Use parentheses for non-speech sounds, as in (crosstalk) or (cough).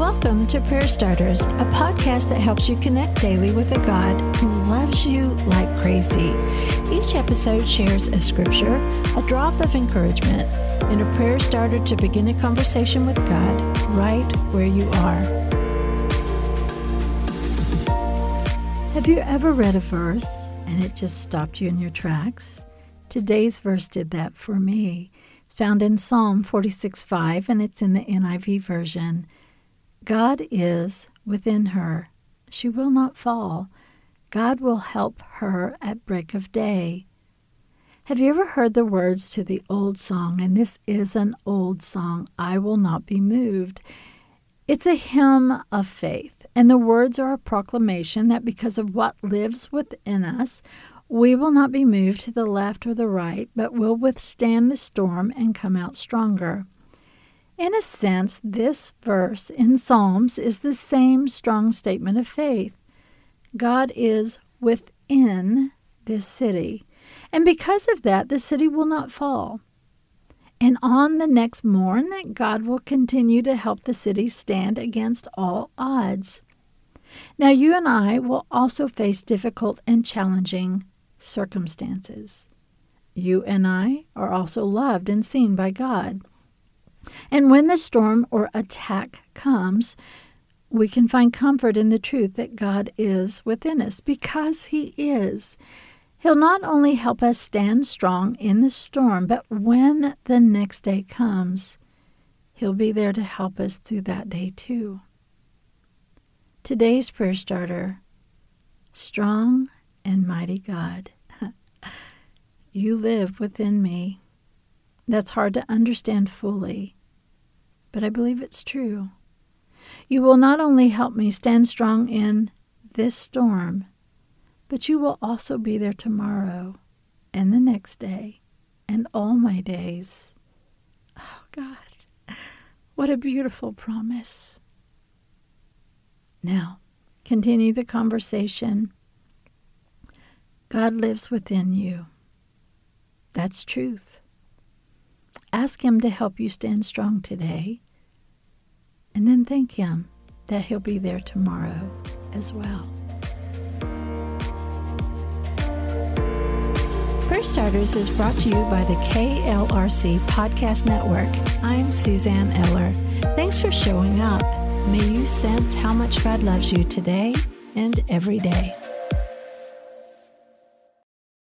Welcome to Prayer Starters, a podcast that helps you connect daily with a God who loves you like crazy. Each episode shares a scripture, a drop of encouragement, and a prayer starter to begin a conversation with God right where you are. Have you ever read a verse and it just stopped you in your tracks? Today's verse did that for me. It's found in Psalm 46 5, and it's in the NIV version. God is within her. She will not fall. God will help her at break of day. Have you ever heard the words to the old song? And this is an old song, I Will Not Be Moved. It's a hymn of faith, and the words are a proclamation that because of what lives within us, we will not be moved to the left or the right, but will withstand the storm and come out stronger. In a sense, this verse in Psalms is the same strong statement of faith. God is within this city, and because of that, the city will not fall. And on the next morn, that God will continue to help the city stand against all odds. Now, you and I will also face difficult and challenging circumstances. You and I are also loved and seen by God. And when the storm or attack comes, we can find comfort in the truth that God is within us because He is. He'll not only help us stand strong in the storm, but when the next day comes, He'll be there to help us through that day too. Today's prayer starter Strong and mighty God, (laughs) you live within me. That's hard to understand fully, but I believe it's true. You will not only help me stand strong in this storm, but you will also be there tomorrow and the next day and all my days. Oh, God, what a beautiful promise. Now, continue the conversation. God lives within you. That's truth. Ask Him to help you stand strong today. And then thank Him that He'll be there tomorrow as well. Prayer Starters is brought to you by the KLRC Podcast Network. I'm Suzanne Eller. Thanks for showing up. May you sense how much God loves you today and every day.